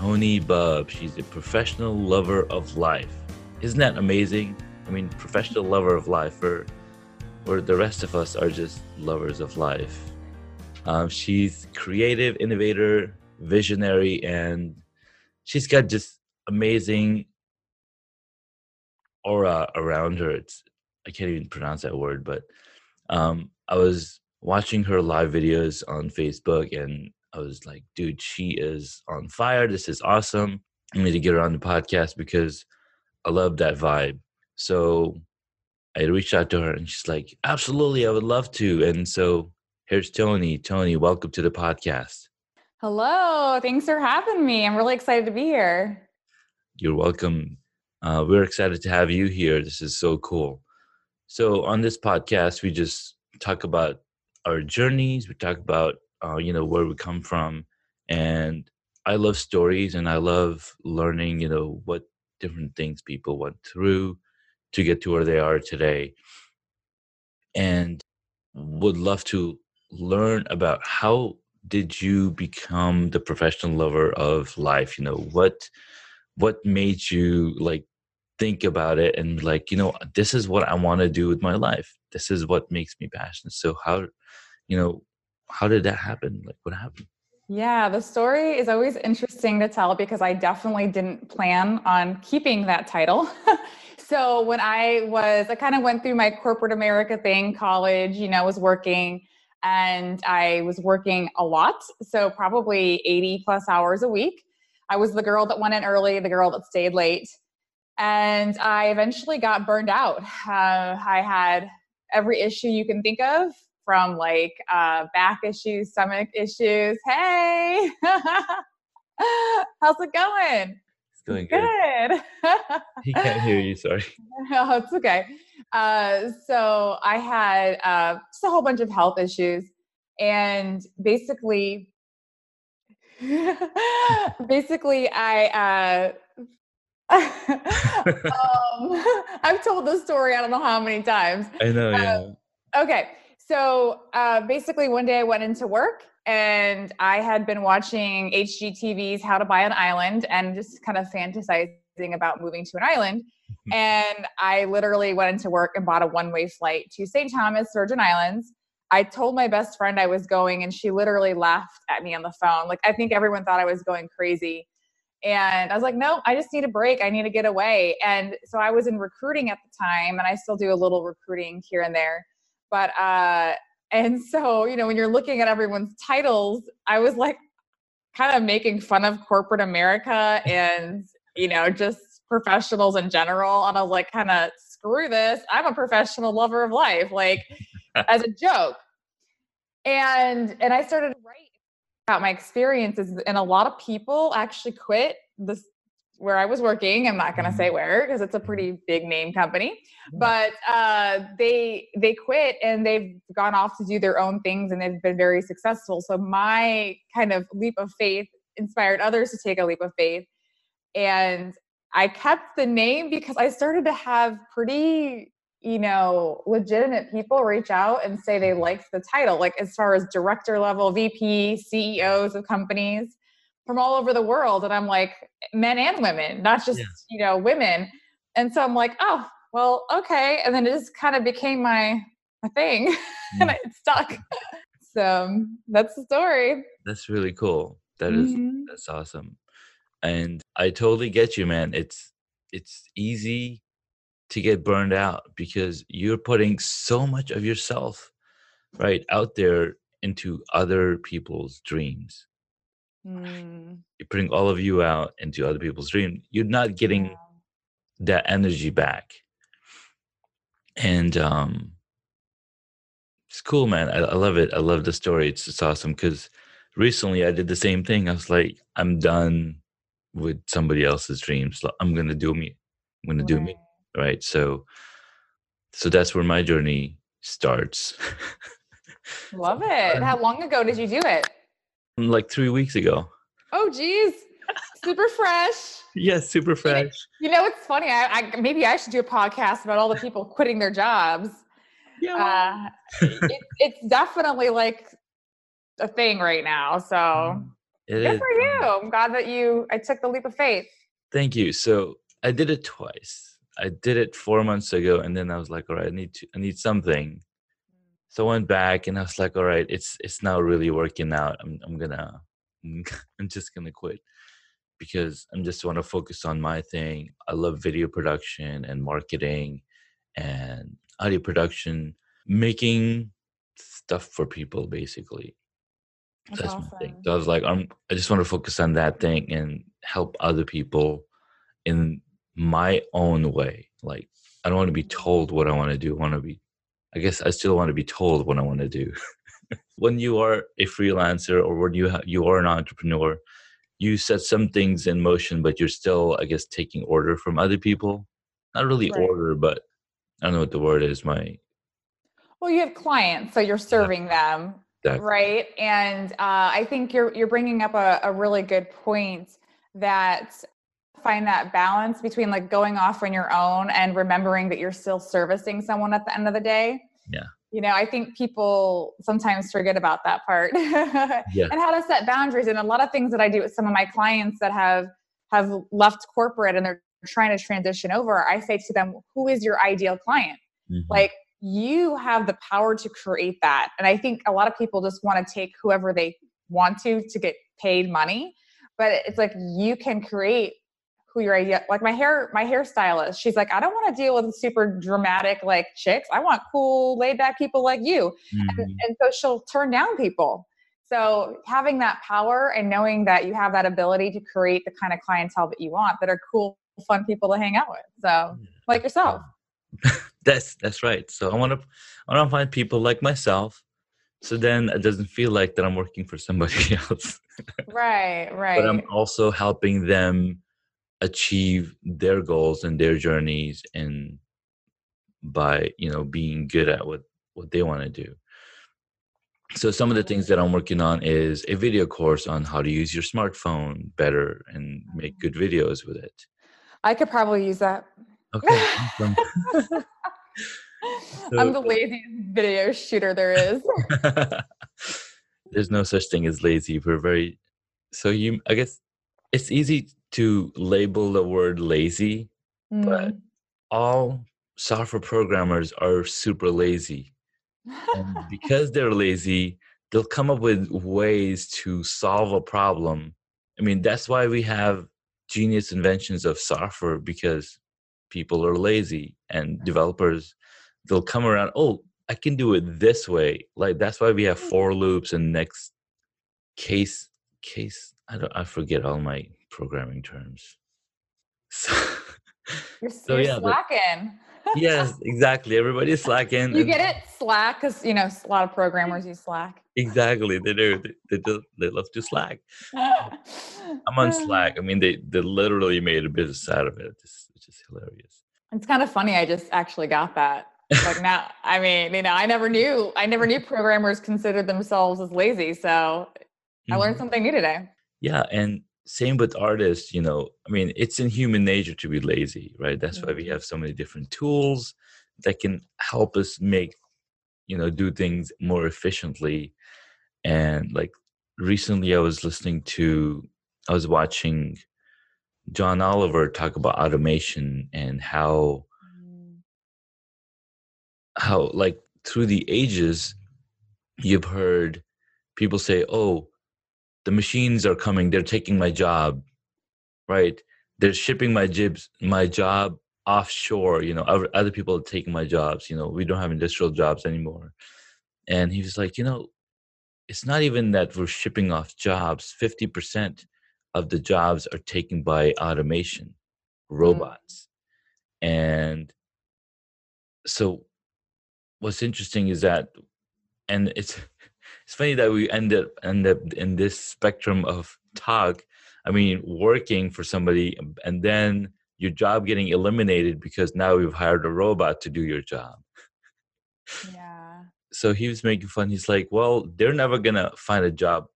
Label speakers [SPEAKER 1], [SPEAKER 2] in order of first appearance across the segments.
[SPEAKER 1] Toni Bubb. She's a professional lover of life. Isn't that amazing? I mean, professional lover of life, or, or the rest of us are just lovers of life. Um, she's creative, innovator, visionary, and she's got just amazing aura around her. It's I can't even pronounce that word, but um, I was watching her live videos on Facebook and I was like, dude, she is on fire. This is awesome. I need to get her on the podcast because I love that vibe. So I reached out to her and she's like, absolutely, I would love to. And so here's Tony. Tony, welcome to the podcast.
[SPEAKER 2] Hello. Thanks for having me. I'm really excited to be here.
[SPEAKER 1] You're welcome. Uh, we're excited to have you here. This is so cool. So on this podcast, we just talk about our journeys. We talk about uh, you know where we come from and i love stories and i love learning you know what different things people went through to get to where they are today. And would love to learn about how did you become the professional lover of life you know what what made you like think about it and like you know this is what i want to do with my life. This is what makes me passionate. So how you know how did that happen? Like, what happened?
[SPEAKER 2] Yeah, the story is always interesting to tell because I definitely didn't plan on keeping that title. so when I was, I kind of went through my corporate America thing, college, you know, was working and I was working a lot. So probably 80 plus hours a week. I was the girl that went in early, the girl that stayed late. And I eventually got burned out. Uh, I had every issue you can think of from like uh, back issues, stomach issues. Hey, how's it going?
[SPEAKER 1] It's going good. Good. he can't hear you. Sorry.
[SPEAKER 2] No, it's okay. Uh, so I had uh, just a whole bunch of health issues, and basically, basically, I. Uh, um, I've told this story I don't know how many times.
[SPEAKER 1] I know, yeah.
[SPEAKER 2] Uh, okay, so uh, basically, one day I went into work and I had been watching HGTV's How to Buy an Island and just kind of fantasizing about moving to an island. Mm-hmm. and I literally went into work and bought a one way flight to St. Thomas, Virgin Islands. I told my best friend I was going, and she literally laughed at me on the phone. Like, I think everyone thought I was going crazy. And I was like, no, I just need a break. I need to get away. And so I was in recruiting at the time, and I still do a little recruiting here and there. But uh and so, you know, when you're looking at everyone's titles, I was like kind of making fun of corporate America and, you know, just professionals in general. And I was like, kind of screw this. I'm a professional lover of life, like as a joke. And and I started writing about my experiences, and a lot of people actually quit this where I was working. I'm not going to say mm-hmm. where because it's a pretty big name company, but uh, they they quit and they've gone off to do their own things and they've been very successful. So my kind of leap of faith inspired others to take a leap of faith, and I kept the name because I started to have pretty you know legitimate people reach out and say they liked the title like as far as director level vp ceos of companies from all over the world and i'm like men and women not just yes. you know women. And so i'm like oh well okay. And then it just kind of became my my thing mm. and it stuck. So that's the story.
[SPEAKER 1] That's really cool. That is mm-hmm. that's awesome. And i totally get you man. It's it's easy to get burned out because you're putting so much of yourself right out there into other people's dreams Mm. You're putting all of you out into other people's dream. You're not getting yeah. that energy back. And um it's cool, man. I, I love it. I love the story. It's it's awesome because recently I did the same thing. I was like, I'm done with somebody else's dreams. I'm gonna do me. I'm gonna right. do me. Right. So so that's where my journey starts.
[SPEAKER 2] Love it. How long ago did you do it?
[SPEAKER 1] Like three weeks ago.
[SPEAKER 2] Oh geez. Super fresh.
[SPEAKER 1] Yes, super fresh.
[SPEAKER 2] You know, it's funny. I, I, maybe I should do a podcast about all the people quitting their jobs. Yeah. Uh, it, it's definitely like a thing right now. So mm, it good is. for you. I'm glad that you I took the leap of faith.
[SPEAKER 1] Thank you. So I did it twice. I did it four months ago, and then I was like, all right, I need to, I need something. So I went back, and I was like, all right, it's it's not really working out. I'm I'm gonna I'm just gonna quit because I'm just want to focus on my thing. I love video production and marketing and audio production, making stuff for people basically. That's, That's awesome. my thing. So I was like, I'm, I just want to focus on that thing and help other people in my own way. Like, I don't want to be told what I want to do. I want to be, I guess I still want to be told what I want to do. when you are a freelancer or when you ha- you are an entrepreneur, you set some things in motion, but you're still, I guess, taking order from other people. Not really right. order, but I don't know what the word is. My
[SPEAKER 2] well, you have clients, so you're serving yeah. them Exactly. Right. And uh, I think you're you're bringing up a, a really good point that find that balance between like going off on your own and remembering that you're still servicing someone at the end of the day.
[SPEAKER 1] Yeah.
[SPEAKER 2] You know, I think people sometimes forget about that part yeah. and how to set boundaries. And a lot of things that I do with some of my clients that have have left corporate and they're trying to transition over, I say to them, who is your ideal client? Mm-hmm. Like you have the power to create that. And I think a lot of people just want to take whoever they want to to get paid money. But it's like you can create who your idea like my hair my hairstylist she's like i don't want to deal with super dramatic like chicks i want cool laid back people like you mm-hmm. and, and so she'll turn down people so having that power and knowing that you have that ability to create the kind of clientele that you want that are cool fun people to hang out with so like yourself
[SPEAKER 1] that's that's right. So I want to I want to find people like myself. So then it doesn't feel like that I'm working for somebody else.
[SPEAKER 2] right, right.
[SPEAKER 1] But I'm also helping them achieve their goals and their journeys and by, you know, being good at what what they want to do. So some of the things that I'm working on is a video course on how to use your smartphone better and make good videos with it.
[SPEAKER 2] I could probably use that. Okay. Awesome. I'm the laziest video shooter there is.
[SPEAKER 1] There's no such thing as lazy. We're very so you I guess it's easy to label the word lazy, mm. but all software programmers are super lazy. and because they're lazy, they'll come up with ways to solve a problem. I mean, that's why we have genius inventions of software because people are lazy and developers they'll come around oh i can do it this way like that's why we have mm. for loops and next case case i don't i forget all my programming terms.
[SPEAKER 2] So, you're, so you're yeah slacking.
[SPEAKER 1] Yes exactly everybody's slacking
[SPEAKER 2] you get it? Slack because you know a lot of programmers use slack.
[SPEAKER 1] Exactly they do they, they do they love to slack. I'm on slack i mean they they literally made a business out of it it's, which is hilarious.
[SPEAKER 2] It's kind of funny i just actually got that. Like now i mean you know i never knew i never knew programmers considered themselves as lazy so i learned mm-hmm. something new today.
[SPEAKER 1] Yeah and same with artists you know i mean it's in human nature to be lazy right? That's why we mm-hmm. have so many different tools that can help us make you know do things more efficiently. And like recently i was listening to i was watching john oliver talk about automation and how how like through the ages you've heard people say oh the machines are coming they're taking my job right they're shipping my jibs my job offshore you know other people are taking my jobs you know we don't have industrial jobs anymore and he was like you know it's not even that we're shipping off jobs 50% of the jobs are taken by automation mm. robots mm. and so what's interesting is that, and it's it's funny that we end up end up in this spectrum of talk. I mean, working for somebody and then your job getting eliminated because now we've hired a robot to do your job.
[SPEAKER 2] Yeah.
[SPEAKER 1] So he was making fun. He's like, well, they're never going to find a job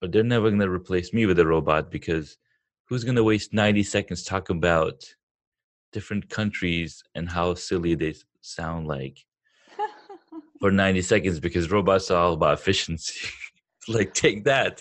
[SPEAKER 1] or they're never going to replace me with a robot because who's going to waste 90 seconds talking about different countries and how silly they sound like for 90 seconds because robots are all about efficiency. like, take that.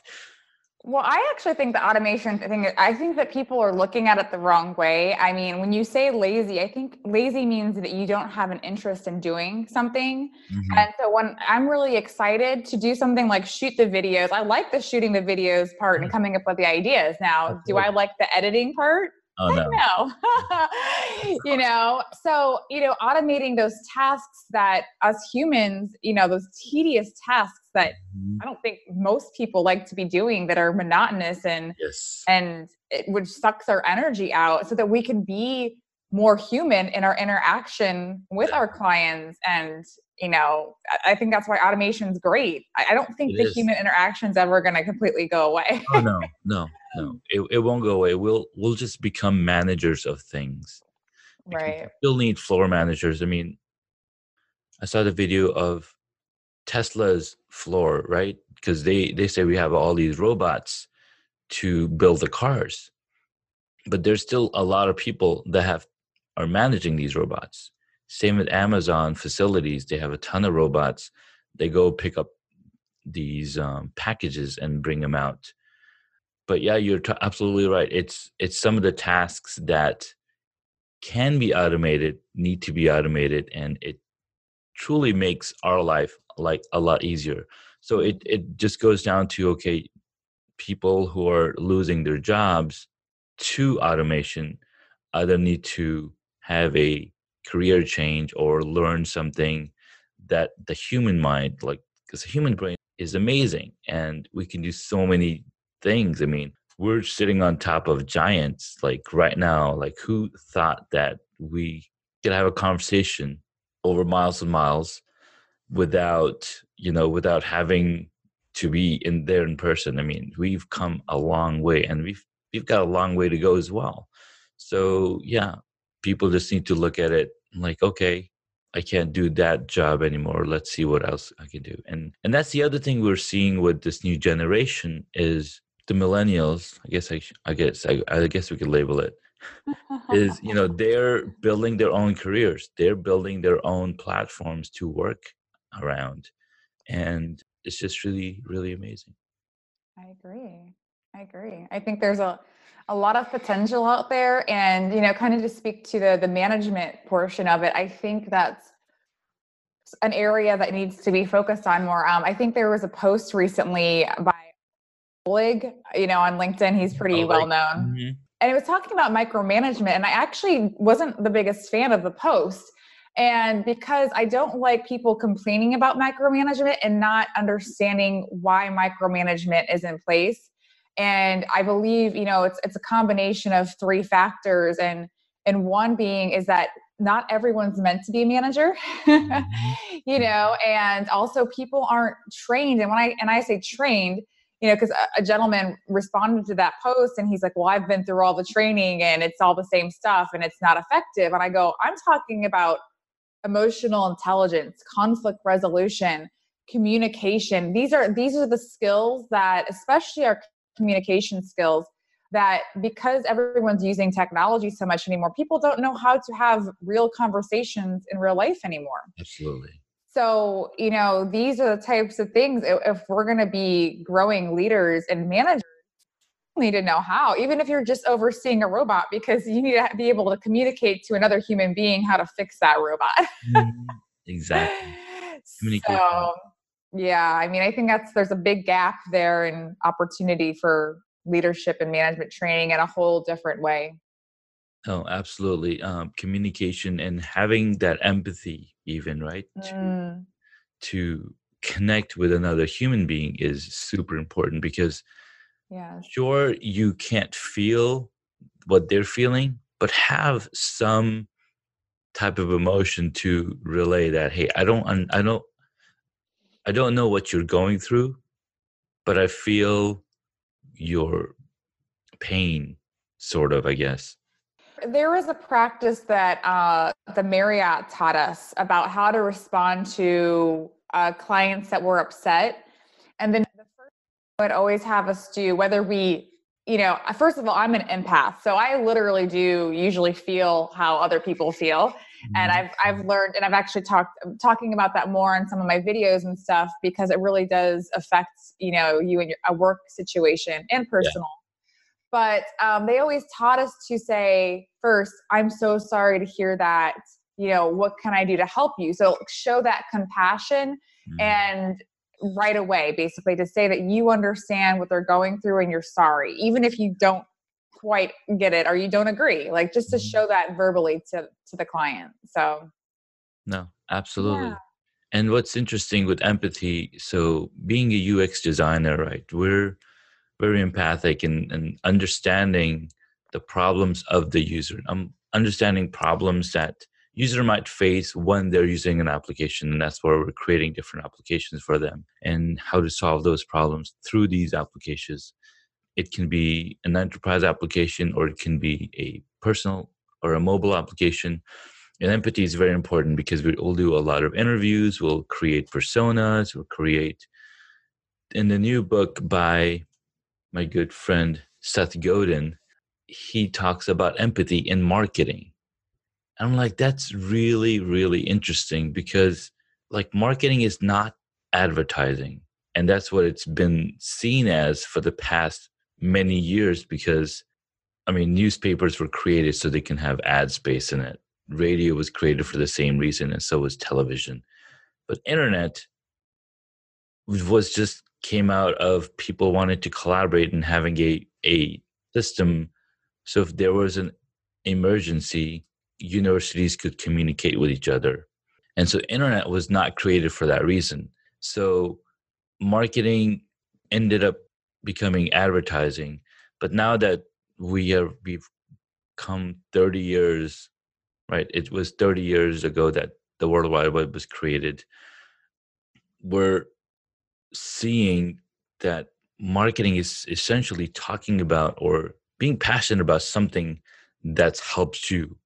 [SPEAKER 2] Well, I actually think the automation thing, I think that people are looking at it the wrong way. I mean, when you say lazy, I think lazy means that you don't have an interest in doing something. Mm-hmm. And so when I'm really excited to do something like shoot the videos, I like the shooting the videos part and mm-hmm. coming up with the ideas. Now, do I like the editing part?
[SPEAKER 1] Oh no.
[SPEAKER 2] no. you know, so, you know, automating those tasks that us humans, you know, those tedious tasks that mm-hmm. I don't think most people like to be doing that are monotonous and
[SPEAKER 1] yes.
[SPEAKER 2] and it which sucks our energy out so that we can be more human in our interaction with yeah. our clients and you know i think that's why automation is great. I, don't think it the is. human interaction is ever going to completely go away.
[SPEAKER 1] Oh no no no. It, it won't go away. We'll we'll just become managers of things.
[SPEAKER 2] Right.
[SPEAKER 1] still need floor managers. I mean i saw the video of tesla's floor right? Because they they say we have all these robots to build the cars but there's still a lot of people that have are managing these robots same with amazon facilities they have a ton of robots. They go pick up these um, packages and bring them out. But yeah you're t- absolutely right it's it's some of the tasks that can be automated need to be automated and it truly makes our life like a lot easier. So it it just goes down to okay people who are losing their jobs to automation either need to have a career change or learn something that the human mind like because the human brain is amazing and we can do so many things. I mean, we're sitting on top of giants like right now. Like, who thought that we could have a conversation over miles and miles without, you know, without having to be in there in person? I mean, we've come a long way and we've we've got a long way to go as well. So yeah, people just need to look at it like, okay, I can't do that job anymore. Let's see what else I can do. And and that's the other thing we're seeing with this new generation is the millennials i guess i, I guess I, I guess we could label it is you know they're building their own careers they're building their own platforms to work around and it's just really really amazing
[SPEAKER 2] i agree i agree i think there's a a lot of potential out there and you know kind of to speak to the the management portion of it i think that's an area that needs to be focused on more um, i think there was a post recently by Oleg, you know, on LinkedIn, he's pretty oh, well known. Mm-hmm. And it was talking about micromanagement. And I actually wasn't the biggest fan of the post. And because I don't like people complaining about micromanagement and not understanding why micromanagement is in place. And I believe, you know, it's it's a combination of three factors. And and one being is that not everyone's meant to be a manager mm-hmm. you know and also people aren't trained and when i and i say trained you know, because a, a, gentleman responded to that post and he's like, Well, I've been through all the training and it's all the same stuff and it's not effective. And I go, I'm talking about emotional intelligence, conflict resolution, communication. These are these are the skills that, especially our communication skills, that because everyone's using technology so much anymore, people don't know how to have real conversations in real life anymore.
[SPEAKER 1] Absolutely.
[SPEAKER 2] So, you know, these are the types of things if we're going to be growing leaders and managers, need to know how, even if you're just overseeing a robot, because you need to be able to communicate to another human being how to fix that robot.
[SPEAKER 1] Mm-hmm. exactly.
[SPEAKER 2] So, yeah, I mean, I think that's there's a big gap there in opportunity for leadership and management training in a whole different way.
[SPEAKER 1] Oh, absolutely. Um, communication and having that empathy, even right, to
[SPEAKER 2] Mm.
[SPEAKER 1] to connect with another human being is super important because
[SPEAKER 2] yeah
[SPEAKER 1] sure you can't feel what they're feeling, but have some type of emotion to relay that. Hey, I don't, I don't, I don't know what you're going through, but I feel your pain, sort of, I guess.
[SPEAKER 2] There was a practice that uh, the Marriott taught us about how to respond to uh, clients that were upset. And then the first would always have us do, whether we, you know, first of all, I'm an empath. So I literally do usually feel how other people feel. And mm-hmm. I've I've learned and I've actually talked talking about that more in some of my videos and stuff because it really does affect, you know, you and your a work situation and personal. Yeah but um, they always taught us to say first i'm so sorry to hear that you know what can i do to help you so show that compassion mm-hmm. and right away basically to say that you understand what they're going through and you're sorry even if you don't quite get it or you don't agree like just to mm-hmm. show that verbally to to the client so
[SPEAKER 1] no absolutely yeah. and what's interesting with empathy so being a ux designer right we're very empathic and, and understanding the problems of the user. I'm understanding problems that user might face when they're using an application and that's where we're creating different applications for them and how to solve those problems through these applications it can be an enterprise application or it can be a personal or a mobile application and empathy is very important because we all do a lot of interviews we'll create personas we'll create in the new book by my good friend Seth Godin, he talks about empathy in marketing. I'm like, that's really, really interesting because like marketing is not advertising. And that's what it's been seen as for the past many years because I mean, newspapers were created so they can have ad space in it. Radio was created for the same reason, and so was television. But internet was just came out of people wanting to collaborate and having a, a system so if there was an emergency universities could communicate with each other and so internet was not created for that reason so marketing ended up becoming advertising but now that we are we've come 30 years right it was 30 years ago that the world wide web was created we're seeing that marketing is essentially talking about or being passionate about something that helps you.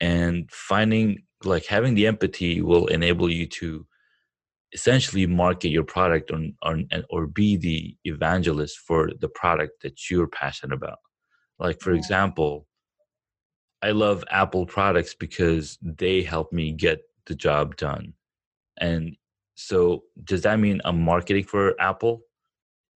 [SPEAKER 1] And finding like having the empathy will enable you to essentially market your product on, on or be the evangelist for the product that you're passionate about. Like for example i love apple products because they help me get the job done. And so does that mean I'm marketing for Apple?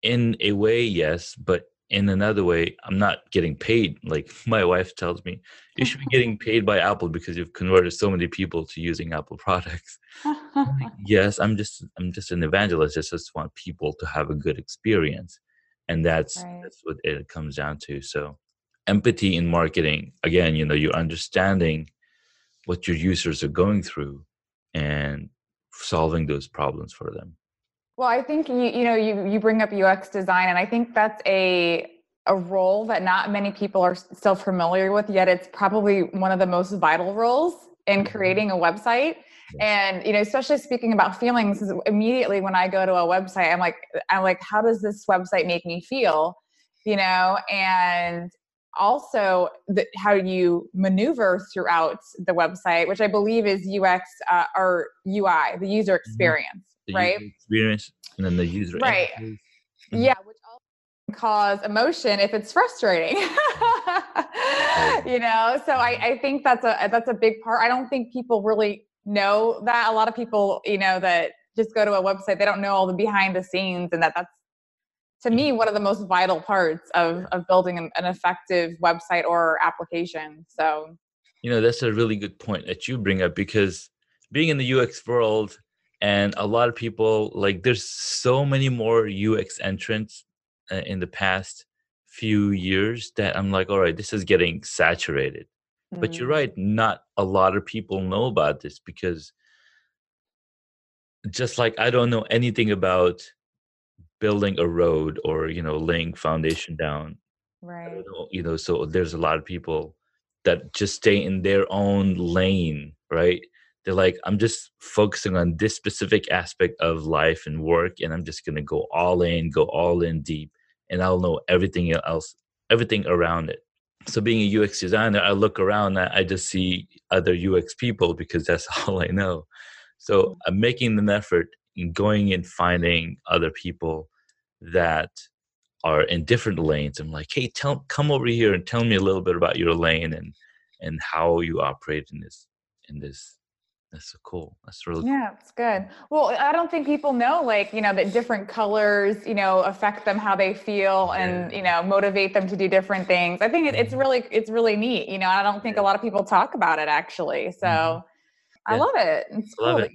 [SPEAKER 1] In a way, yes, but in another way, I'm not getting paid. Like my wife tells me, you should be getting paid by Apple because you've converted so many people to using Apple products. yes, I'm just I'm just an evangelist. I just want people to have a good experience. And that's right. that's what it comes down to. So empathy in marketing, again, you know, you're understanding what your users are going through and solving those problems for them
[SPEAKER 2] well i think you you know you you bring up ux design and i think that's a a role that not many people are still familiar with yet it's probably one of the most vital roles in mm-hmm. creating a website and you know especially speaking about feelings immediately when i go to a website i'm like i'm like how does this website make me feel you know and also the, how you maneuver throughout the website, which I believe is UX uh, or UI, the user mm-hmm.
[SPEAKER 1] The
[SPEAKER 2] right?
[SPEAKER 1] Experience and then the user
[SPEAKER 2] right. Mm-hmm. Yeah, which also cause emotion if it's frustrating. you know, so I, mm-hmm. I think that's a uh, that's a big part. I don't think people really know that. A lot of people, you know, that just go to a website, they don't know all the behind the scenes and that that's to me mm-hmm. one of the most vital parts of of building an, an, effective website or application so
[SPEAKER 1] you know that's a really good point that you bring up because being in the ux world and a lot of people like there's so many more ux entrants uh, in the past few years that i'm like all right this is getting saturated mm. but you're mm. right not a lot of people know about this because just like i don't know anything about building a road or you know laying foundation down
[SPEAKER 2] right
[SPEAKER 1] you know so there's a lot of people that just stay in their own lane right they're like i'm just focusing on this specific aspect of life and work and i'm just going to go all in go all in deep and i'll know everything else everything around it. So being a UX designer, I look around, I just see other UX people because that's all I know. So mm. I'm making an effort in going and finding other people that are in different lanes. I'm like, hey, tell come over here and tell me a little bit about your lane and and how you operate in this in this that's so cool. That's really
[SPEAKER 2] yeah, it's good. Well, I don't think people know like you know that different colors you know affect them how they feel yeah. and you know motivate them to do different things. I think it, it's mm-hmm. really it's really neat. You know, I don't think a lot of people talk about it actually. So mm-hmm. I love it. It's
[SPEAKER 1] cool. Love it.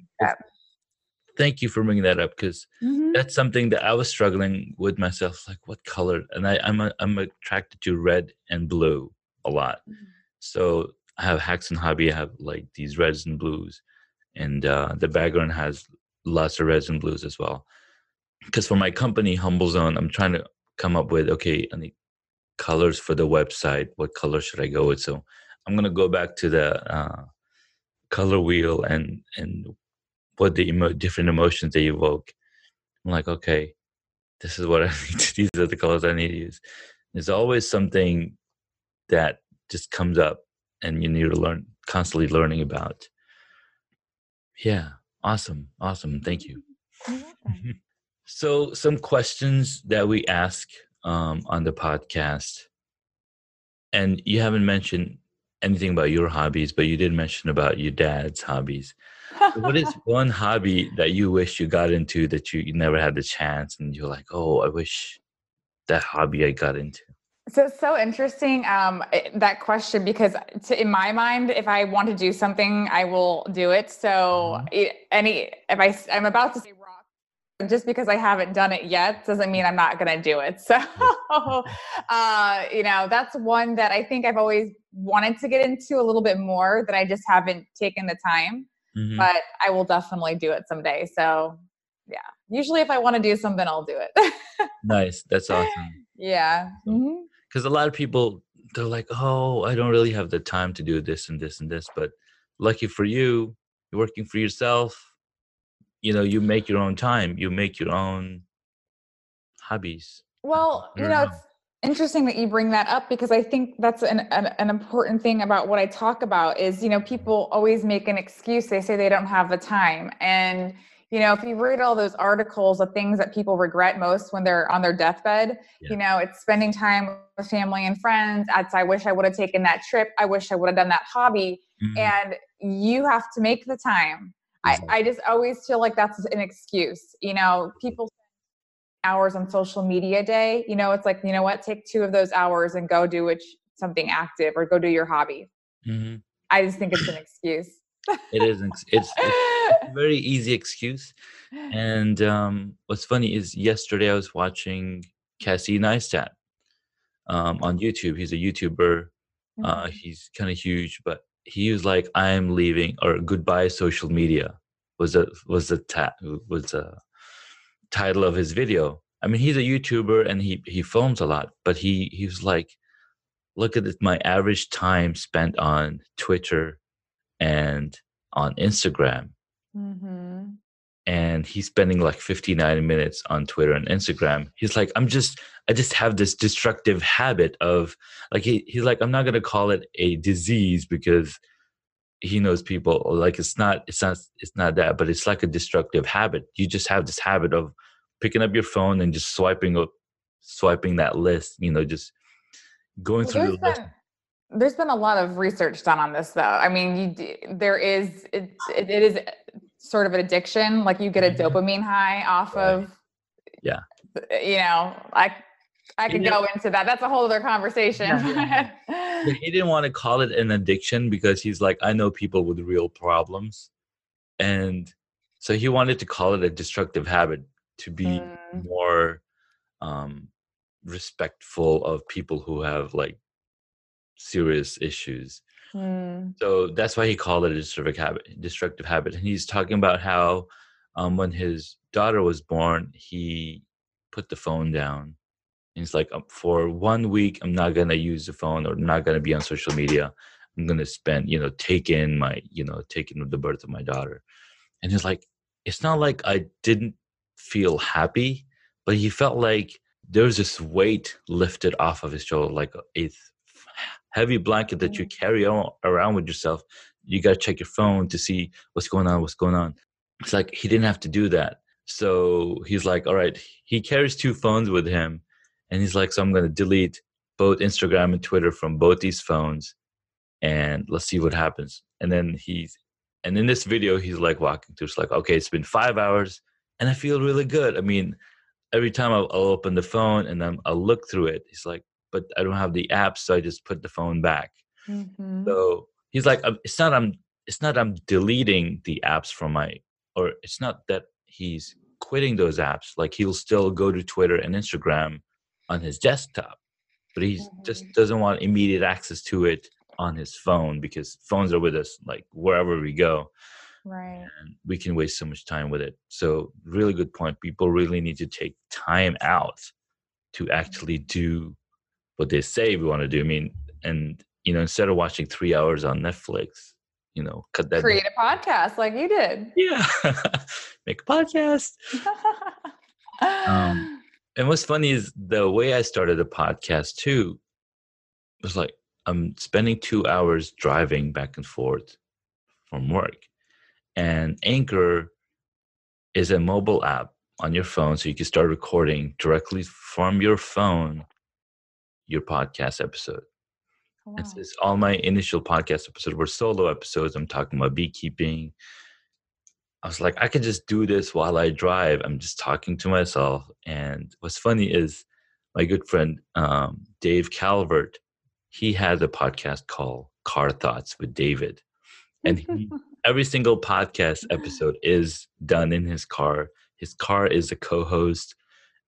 [SPEAKER 1] Thank you for bringing that up because mm-hmm. that's something that I was struggling with myself. Like, what color? And I, I'm a, I'm attracted to red and blue a lot. Mm-hmm. So I have hacks and hobby. I have like these reds and blues and uh, the background has lots of reds and blues as well. Because for my company, Humble Zone, I'm trying to come up with okay, need colors for the website. What color should I go with? So I'm gonna go back to the uh, color wheel and and what the emo- different emotions they evoke. I'm like, okay, this is what I need. To, these are the colors I need to use. There's always something that just comes up, and you need to learn constantly learning about. Yeah. Awesome. Awesome. Thank you. so, some questions that we ask um, on the podcast, and you haven't mentioned anything about your hobbies, but you did mention about your dad's hobbies. what is one hobby that you wish you got into that you, you never had the chance, and you're like, oh, I wish that hobby I got into?
[SPEAKER 2] So it's so interesting um, that question because to, in my mind, if I want to do something, I will do it. So mm-hmm. it, any if I I'm about to say rock, just because I haven't done it yet doesn't mean I'm not going to do it. So uh, you know that's one that I think I've always wanted to get into a little bit more that I just haven't taken the time. Mm-hmm. But I will definitely do it someday. So yeah, usually if I want to do something, I'll do it.
[SPEAKER 1] nice, that's awesome.
[SPEAKER 2] Yeah. Mm-hmm
[SPEAKER 1] because a lot of people they're like oh i don't really have the time to do this and this and this but lucky for you you're working for yourself. You know you make your own time you make your own hobbies.
[SPEAKER 2] Well you know, it's interesting that you bring that up because i think that's an, an, an important thing about what i talk about is you know people always make an excuse they say they don't have the time and you know if you read all those articles of things that people regret most when they're on their deathbed yeah. you know it's spending time with family and friends. It's i wish i would have taken that trip. I wish i would have done that hobby. Mm-hmm. and you have to make the time. Exactly. I, I just always feel like that's an excuse. You know people hours on social media day. You know it's like you know what? Take two of those hours and go do which something active or go do your hobby. Mm-hmm. i just think it's an excuse.
[SPEAKER 1] It is it's, it's very easy excuse and um, what's funny is yesterday i was watching casey neistat um, on youtube he's a youtuber uh, mm-hmm. he's kind of huge but he was like i'm leaving or goodbye social media was a was the ta- was a title of his video i mean he's a youtuber and he he films a lot but he he was like look at my average time spent on twitter and on Instagram. Mm-hmm. And he's spending like 59 minutes on Twitter and Instagram. He's like, I'm just, I just have this destructive habit of like, he, he's like, I'm not going to call it a disease because he knows people like it's not, it's not, it's not that, but it's like a destructive habit. You just have this habit of picking up your phone and just swiping up, swiping that list, you know, just going well, through the list
[SPEAKER 2] there's been a lot of research done on this, though. I mean, you, there is it, it, it is sort of an addiction. Like you get a mm-hmm. dopamine high off of,
[SPEAKER 1] yeah.
[SPEAKER 2] You know, I I could go into that. That's a whole other conversation. Yeah.
[SPEAKER 1] he didn't want to call it an addiction because he's like, I know people with real problems, and so he wanted to call it a destructive habit to be mm. more um, respectful of people who have like serious issues. Mm. So that's why he called it a destructive habit. Destructive habit, and he's talking about how um, when his daughter was born, he put the phone down. And he's like, um, for one week, I'm not gonna use the phone or not gonna be on social media. I'm gonna spend, you know, take in my, you know, taking in the birth of my daughter. And he's like, it's not like I didn't feel happy, but he felt like there was this weight lifted off of his shoulder, like a heavy blanket that you mm-hmm. carry on, around with yourself. You got to check your phone to see what's going on, what's going on. It's like he didn't have to do that. So he's like, all right, he carries two phones with him. And he's like, so I'm going to delete both Instagram and Twitter from both these phones and let's see what happens. And then he's, and in this video, he's like walking through, it's like, okay, it's been five hours and I feel really good. I mean, every time I'll, I'll open the phone and then I'll look through it, he's like, but I don't have the app, so I just put the phone back. Mm-hmm. So he's like, it's not I'm, it's not I'm deleting the apps from my, or it's not that he's quitting those apps. Like he'll still go to Twitter and Instagram on his desktop, but he mm-hmm. just doesn't want immediate access to it on his phone because phones are with us like wherever we go.
[SPEAKER 2] Right.
[SPEAKER 1] And we can waste so much time with it. So really good point. People really need to take time out to actually do what they say we want to do. I mean, and you know, instead of watching three hours on Netflix, you know, cut that.
[SPEAKER 2] Create down. a podcast like you did.
[SPEAKER 1] Yeah, make a podcast. um, and what's funny is the way I started a podcast too was like I'm spending two hours driving back and forth from work, and Anchor is a mobile app on your phone, so you can start recording directly from your phone your podcast episode. Wow. It's, it's all my initial podcast episodes were solo episodes. I'm talking about beekeeping. I was like, I can just do this while I drive. I'm just talking to myself. And what's funny is my good friend um, Dave Calvert, he has a podcast called Car Thoughts with David. And he, every single podcast episode is done in his car. His car is a co host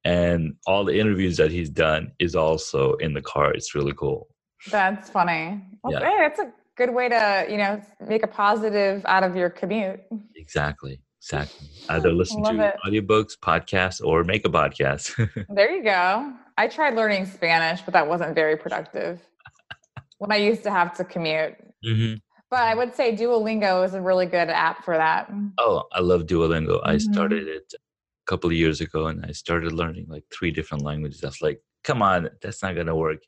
[SPEAKER 1] and all the interviews that he's done is also in the car. It's really cool.
[SPEAKER 2] That's funny. Well, yeah. Hey, that's a good way to you know make a positive out of your commute.
[SPEAKER 1] Exactly. Exactly. Either listen to it. audiobooks, podcasts, or make a podcast.
[SPEAKER 2] there you go. I tried learning Spanish, but that wasn't very productive when I used to have to commute. Mm-hmm. But I would say Duolingo is a really good app for that.
[SPEAKER 1] Oh, I love Duolingo. Mm-hmm. I started it couple of years ago and I started learning like three different languages. I was like, come on, that's not gonna work.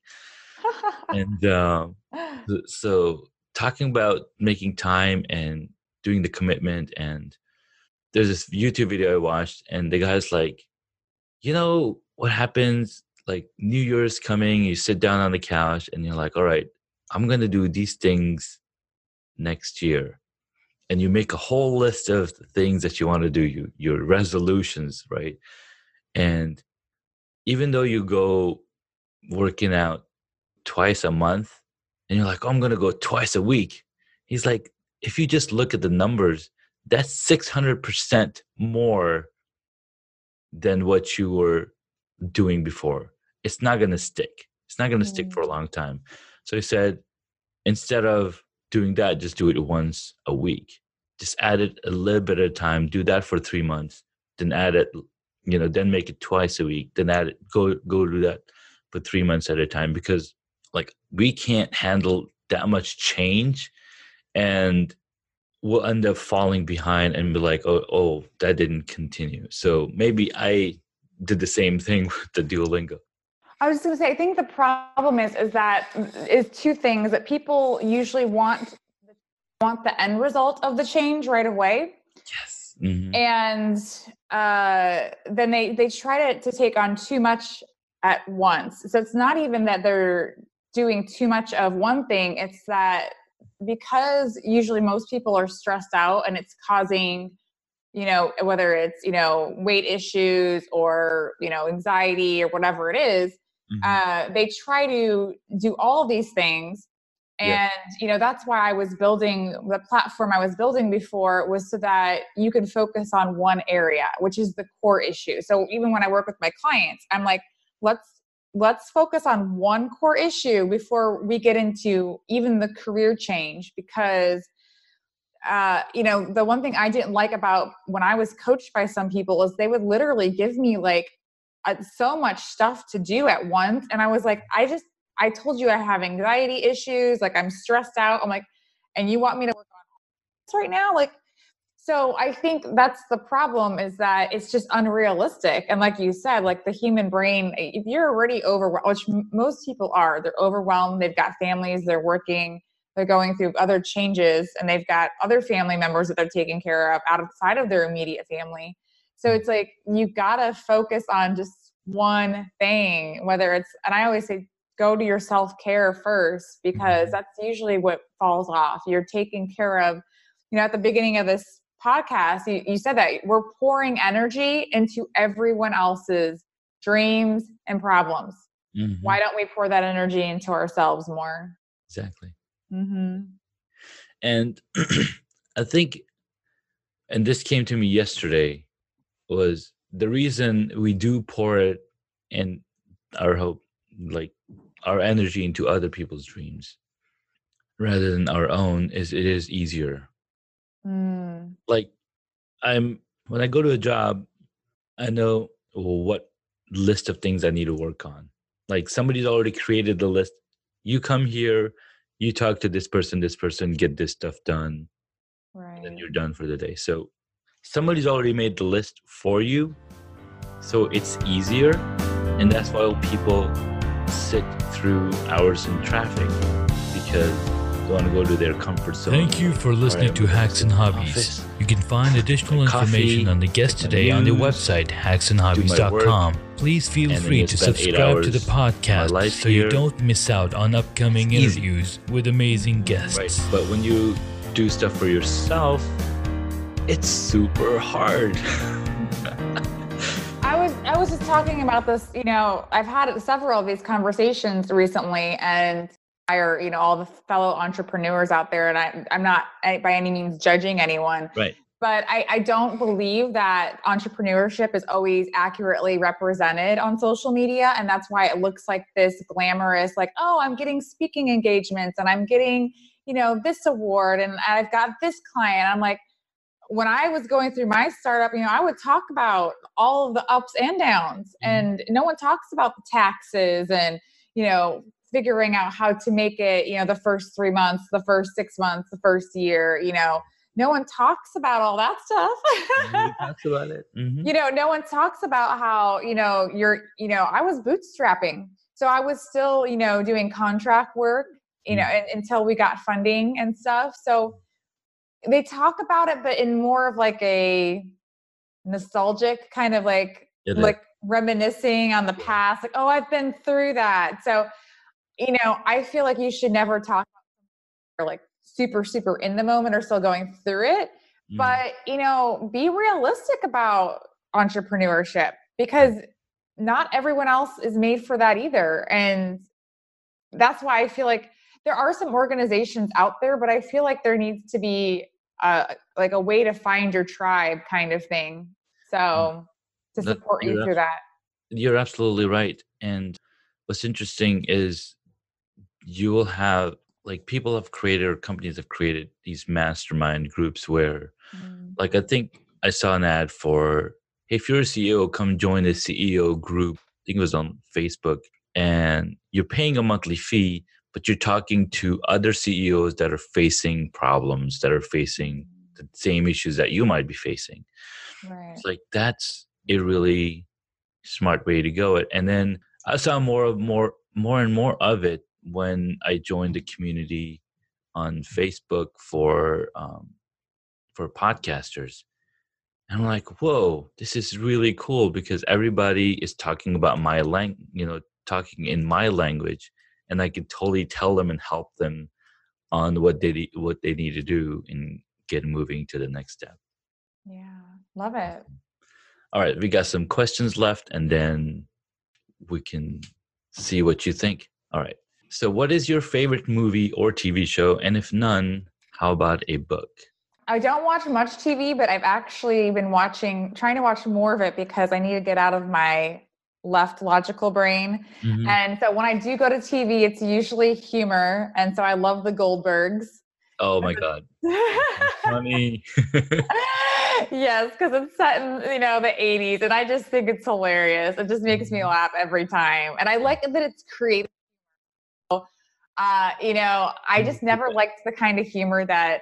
[SPEAKER 1] and um, so talking about making time and doing the commitment and there's this YouTube video I watched and the guy's like, you know what happens like New Year's coming, you sit down on the couch and you're like, all right, I'm gonna do these things next year and you make a whole list of things that you want to do you your resolutions right? And even though you go working out twice a month and you're like oh, i'm going to go twice a week he's like if you just look at the numbers that's 600% more than what you were doing before. It's not going to stick. It's not going to mm. stick for a long time. So he said instead of doing that, just do it once a week. Just add it a little bit at a time. Do that for three months. Then add it, you know, then make it twice a week. Then add it, go go do that for three months at a time because like we can't handle that much change and we'll end up falling behind and be like, oh, oh, that didn't continue. So maybe I did the same thing with the Duolingo.
[SPEAKER 2] I was just going to say, I think the problem is is that is two things that people usually want want the end result of the change right away.
[SPEAKER 1] Yes.
[SPEAKER 2] Mm-hmm. And uh, then they they try to to take on too much at once. So it's not even that they're doing too much of one thing. It's that because usually most people are stressed out and it's causing you know whether it's you know weight issues or you know anxiety or whatever it is Mm-hmm. Uh, they try to do all these things and yeah. you know that's why i was building the platform i was building before was so that you can focus on one area which is the core issue so even when i work with my clients i'm like let's let's focus on one core issue before we get into even the career change because uh, you know the one thing i didn't like about when i was coached by some people is they would literally give me like Uh, so much stuff to do at once. And I was like, I just, I told you I have anxiety issues. Like I'm stressed out. I'm like, and you want me to work on right now? Like, So I think that's the problem is that it's just unrealistic. And like you said, like the human brain, eh, if you're already overwhelmed, which most people are, they're overwhelmed, they've got families, they're working, they're going through other changes, and they've got other family members that they're taking care of outside of their immediate family. So it's like you gotta focus on just one thing, whether it's, and I always say, go to your self care first because mm-hmm. that's usually what falls off. You're taking care of, you know, at the beginning of this podcast, you, you said that we're pouring energy into everyone else's dreams and problems. Mm-hmm. Why don't we pour that energy into ourselves more?
[SPEAKER 1] Exactly. Mm-hmm. And I think, and this came to me yesterday, was the reason we do pour it and our hope, like our energy into other people's dreams rather than our own, is it is easier Mm. Like I'm when I go to a job, I know what list of things I need to work on. Like somebody's already created the list. You come here, you talk to this person, this person, get this stuff done. Right. And you're done for the day. So somebody's already made the list for you. So it's easier. And that's why people sit through hours in traffic because they want to go to their comfort zone.
[SPEAKER 3] Thank you for listening to Hacks and Hobbies. Office. You can find additional information on the guest today on the website hacksandhobbies.com. Please feel free to subscribe to the podcast so you don't miss out on upcoming interviews with amazing guests. Right.
[SPEAKER 1] But when you do stuff for yourself, it's super hard.
[SPEAKER 2] I was I was just talking about this, you know, I've had several of these conversations recently and I or you know all the fellow entrepreneurs out there and I, i'm not by any means judging anyone.
[SPEAKER 1] Right.
[SPEAKER 2] But I, I don't believe that entrepreneurship is always accurately represented on social media and that's why it looks like this glamorous like oh i'm getting speaking engagements and i'm getting you know this award and i've got this client. I'm like when i was going through my startup you know i would talk about all of the ups and downs mm-hmm. and no one talks about the taxes and you know figuring out how to make it, you know, the first three months, the first six months, the first year, you know, no one talks about all that stuff.
[SPEAKER 1] talks about it.
[SPEAKER 2] Mm-hmm. You know, no one talks about how, you know, you're, you know, I was bootstrapping. So I was still, you know, doing contract work, you know, mm-hmm. until we got funding and stuff. So they talk about it, but in more of like a nostalgic kind of like, like reminiscing on the past, like, oh, I've been through that. So you know, I feel like you should never talk about like super, super in the moment or still going through it. Mm. But, you know, be realistic about entrepreneurship because not everyone else is made for that either. And that's why I feel like there are some organizations out there, but I feel like there needs to be uh, like a way to find your tribe kind of thing. So mm. to support you through that.
[SPEAKER 1] You're absolutely right. And what's interesting is you will have like people have created or companies have created these mastermind groups where mm. like i think i saw an ad for hey, if you're a ceo come join the ceo group i think it was on facebook and you're paying a monthly fee but you're talking to other ceos that are facing problems that are facing the same issues that you might be facing right. it's like that's a really smart way to go it and then i saw more of more more and more of it when I joined the community on Facebook for um, for podcasters. And I'm like, whoa, this is really cool because everybody is talking about my lang, you know, talking in my language, and I can totally tell them and help them on what they what they need to do and get moving to the next step.
[SPEAKER 2] Yeah, love it.
[SPEAKER 1] All right, we got some questions left, and then we can see what you think. All right. So, what is your favorite movie or TV show? And if none, how about a book?
[SPEAKER 2] I don't watch much TV, but I've actually been watching, trying to watch more of it because I need to get out of my left logical brain. Mm-hmm. And so when I do go to TV, it's usually humor. And so I love the Goldbergs.
[SPEAKER 1] Oh my God. funny.
[SPEAKER 2] yes, because it's set in, you know, the 80s. And I just think it's hilarious. It just makes me mm-hmm. laugh every time. And I like that it's creative uh, you know, I just never liked the kind of humor that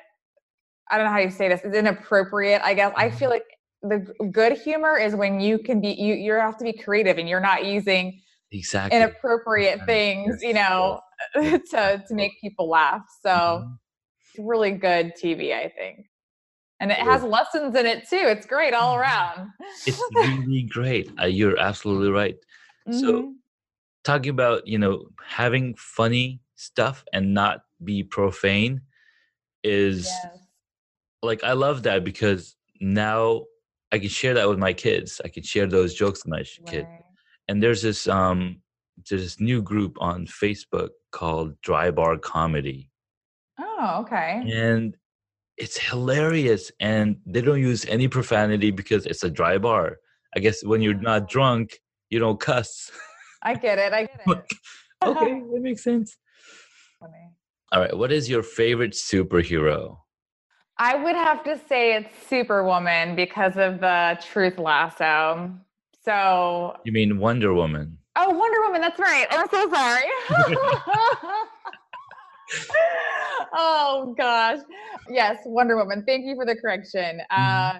[SPEAKER 2] I don't know how you say this. It's inappropriate. I guess I feel like the good humor is when you can be you you have to be creative and you're not using
[SPEAKER 1] exactly
[SPEAKER 2] inappropriate things, yes. you know, to to make people laugh. So mm-hmm. it's really good TV, I think. And it has lessons in it too. It's great all mm-hmm. around.
[SPEAKER 1] it's really great. Uh, you're absolutely right. Mm-hmm. So talking about, you know, having funny stuff and not be profane is yes. like I love that because now I can share that with my kids. I can share those jokes with my kid. And there's this um there's this new group on Facebook called Dry Bar Comedy.
[SPEAKER 2] Oh, okay.
[SPEAKER 1] And it's hilarious and they don't use any profanity because it's a dry bar. I guess when you're not drunk, you don't cuss.
[SPEAKER 2] I get it. I get it.
[SPEAKER 1] okay, that makes sense. Funny. All right, what is your favorite superhero?
[SPEAKER 2] I would have to say it's Superwoman because of the truth lasso. So
[SPEAKER 1] You mean Wonder Woman?
[SPEAKER 2] Oh, Wonder Woman, that's right. I'm so sorry. oh gosh. Yes, Wonder Woman. Thank you for the correction. Mm-hmm. Uh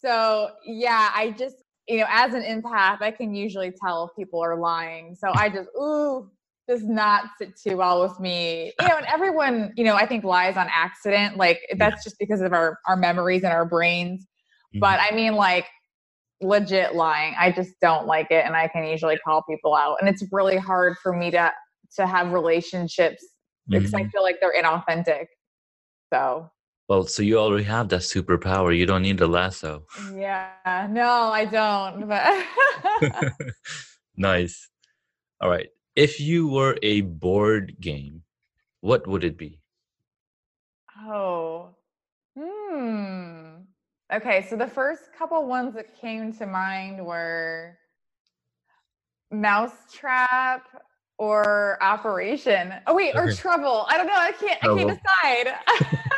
[SPEAKER 2] so yeah, I just you know, as an empath, I can usually tell if people are lying. So I just ooh, does not sit too well with me. You know, and everyone, you know, I think lies on accident. Like that's just because of our our memories and our brains. Mm-hmm. But I mean like legit lying. I just don't like it and I can usually call people out. And it's really hard for me to to have relationships mm-hmm. because I mm-hmm. feel like they're inauthentic. So
[SPEAKER 1] well, so you already have that superpower. You don't need the lasso.
[SPEAKER 2] Yeah, no, I don't. But
[SPEAKER 1] nice. All right. If you were a board game, what would it be?
[SPEAKER 2] Oh, hmm. Okay, so the first couple ones that came to mind were Mousetrap or Operation. Oh wait, or Trouble. I don't know. I can't. Trouble. I can't decide.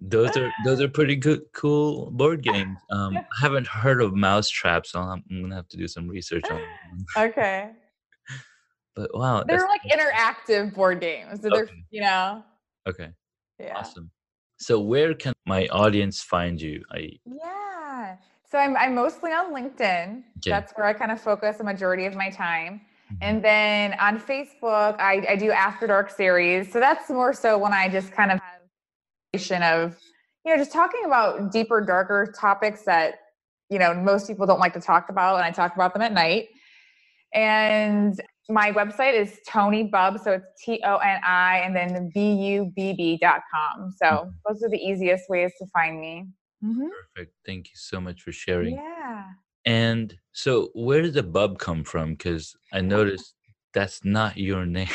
[SPEAKER 1] those are those are pretty good, cool board games. Um, I haven't heard of Mousetrap, so I'm, I'm, gonna have to do some research on.
[SPEAKER 2] Them. Okay.
[SPEAKER 1] But wow,
[SPEAKER 2] they're like interactive board games. So they're you know.
[SPEAKER 1] Okay. Yeah. Awesome. So where can my audience find you? I
[SPEAKER 2] yeah. So I'm I'm mostly on LinkedIn. Okay. That's where I kind of focus a majority of my time. Mm-hmm. And then on Facebook, I, I do After Dark series. So that's more so when I just kind of have of, you know, just talking about deeper, darker topics that, you know, most people don't like to talk about. And I talk about them at night. And my website is Toni Bubb. So it's T O N I and then B U B B.com. So mm-hmm. those are the easiest ways to find me.
[SPEAKER 1] Mm-hmm. Perfect. Thank you so much for sharing.
[SPEAKER 2] Yeah.
[SPEAKER 1] And so, where did the Bubb come from? Because I noticed that's not your name,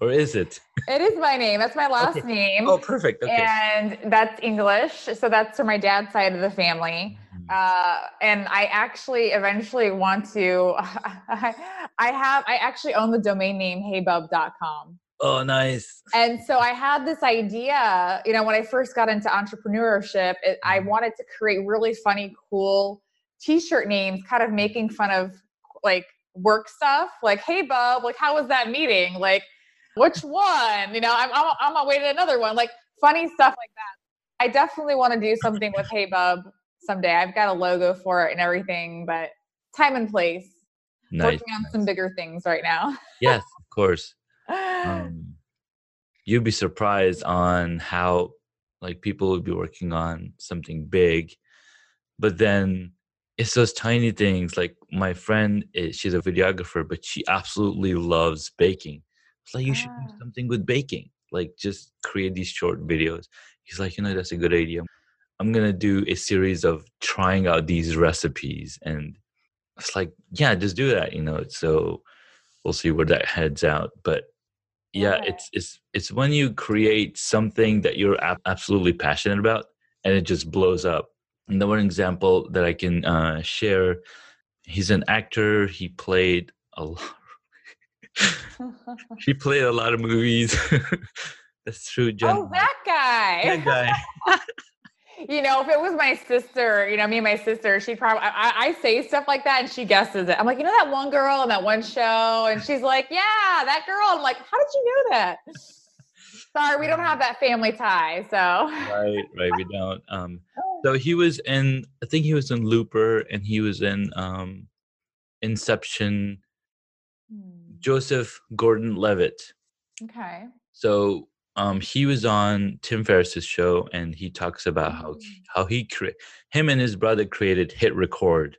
[SPEAKER 1] or is it?
[SPEAKER 2] It is my name. That's my last
[SPEAKER 1] okay.
[SPEAKER 2] name.
[SPEAKER 1] Oh, perfect. Okay.
[SPEAKER 2] And that's English. So that's from my dad's side of the family. Uh, and I actually eventually want to. I, I have. I actually own the domain name HeyBubb.com.
[SPEAKER 1] Oh, nice.
[SPEAKER 2] And so I had this idea. You know, when I first got into entrepreneurship, it, I mm-hmm. wanted to create really funny, cool T-shirt names, kind of making fun of like work stuff. Like, hey, Bub, like, how was that meeting? Like, which one? You know, I'm I'm, I'm on my way to another one. Like, funny stuff like that. I definitely want to do something with Hey Bub someday. I've got a logo for it and everything, but time and place. Nice. Working on some bigger things right now.
[SPEAKER 1] yes, of course. Um, you'd be surprised on how like people would be working on something big, but then it's those tiny things. Like my friend, is, she's a videographer, but she absolutely loves baking. It's like you should do ah. something with baking. Like just create these short videos. He's like, you know, that's a good idea. I'm gonna do a series of trying out these recipes and it's like yeah just do that you know so we'll see where that heads out but yeah, yeah. it's it's it's when you create something that you're absolutely passionate about and it just blows up and the one example that i can uh, share he's an actor he played a lot he played a lot of movies that's true
[SPEAKER 2] Jen. oh that guy
[SPEAKER 1] that guy
[SPEAKER 2] you know, if it was my sister, you know, me and my sister, she'd probably, I, I, say stuff like that and she guesses it. I'm like, you know, that one girl in that one show? And she's like, yeah, that girl. I'm like, how did you know that? Sorry, we don't have that family tie. So
[SPEAKER 1] right, right, we don't. Um, so he was in. I think he was in Looper, and he was in um, Inception. Hmm. Joseph Gordon-Levitt.
[SPEAKER 2] Okay.
[SPEAKER 1] So um, he was on Tim Ferriss's show, and he talks about how mm. how he cre- him and his brother created Hit Record,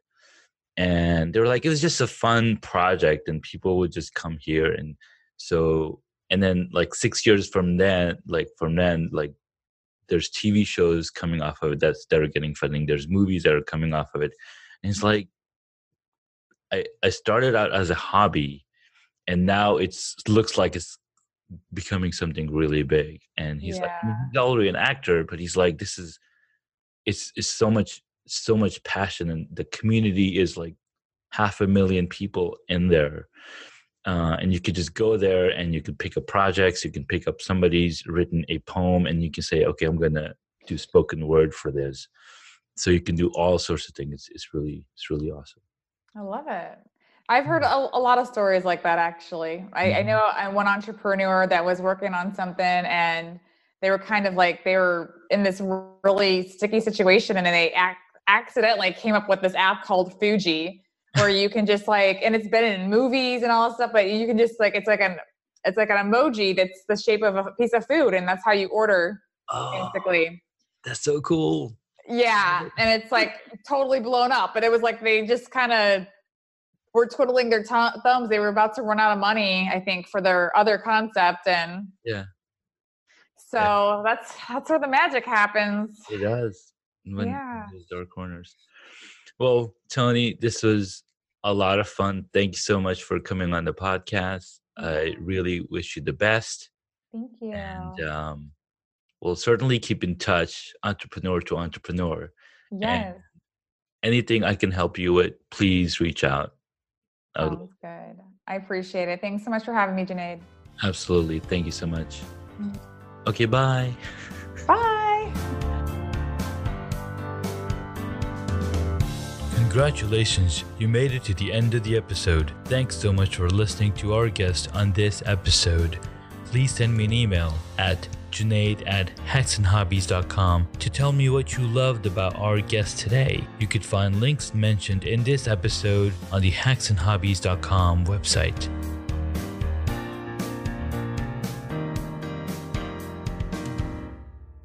[SPEAKER 1] and they were like it was just a fun project, and people would just come here, and so and then like six years from then, like from then, like there's TV shows coming off of it that's that are getting funding. There's movies that are coming off of it, and it's like I I started out as a hobby, and now it's looks like it's becoming something really big and he's yeah. like he's already an actor but he's like this is it's it's so much so much passion and the community is like half a million people in there uh, and you could just go there and you can pick up projects you can pick up somebody's written a poem and you can say okay i'm gonna do spoken word for this. So you can do all sorts of things. It's, it's really it's really awesome.
[SPEAKER 2] I love it I've heard a, a, lot of stories like that actually. I, mm-hmm. I know I, one entrepreneur that was working on something and they were kind of like they were in this really sticky situation and then they ac- accidentally came up with this app called Fooji where you can just like and it's been in movies and all this stuff but you can just like it's like an it's like an emoji that's the shape of a piece of food and that's how you order oh, basically.
[SPEAKER 1] That's so cool.
[SPEAKER 2] Yeah, and it's like totally blown up, but it was like they just kind of were twiddling their t- thumbs. They were about to run out of money, I think, for their other concept, and
[SPEAKER 1] yeah.
[SPEAKER 2] So yeah. that's that's where the magic happens.
[SPEAKER 1] It does. When, yeah. Those dark corners. Well, Toni, this was a lot of fun. Thank you so much for coming on the podcast. I really wish you the best.
[SPEAKER 2] Thank you.
[SPEAKER 1] And um, we'll certainly keep in touch, entrepreneur to entrepreneur.
[SPEAKER 2] Yes. And
[SPEAKER 1] anything I can help you with, please reach out.
[SPEAKER 2] Sounds good. I appreciate it. Thanks so much for having me, Junaid.
[SPEAKER 1] Absolutely. Thank you so much. Mm-hmm. Okay, bye.
[SPEAKER 2] Bye.
[SPEAKER 3] Congratulations, you made it to the end of the episode. Thanks so much for listening to our guest on this episode. Please send me an email at Junaid at hacksandhobbies.com to tell me what you loved about our guest today. You could find links mentioned in this episode on the hacksandhobbies.com website.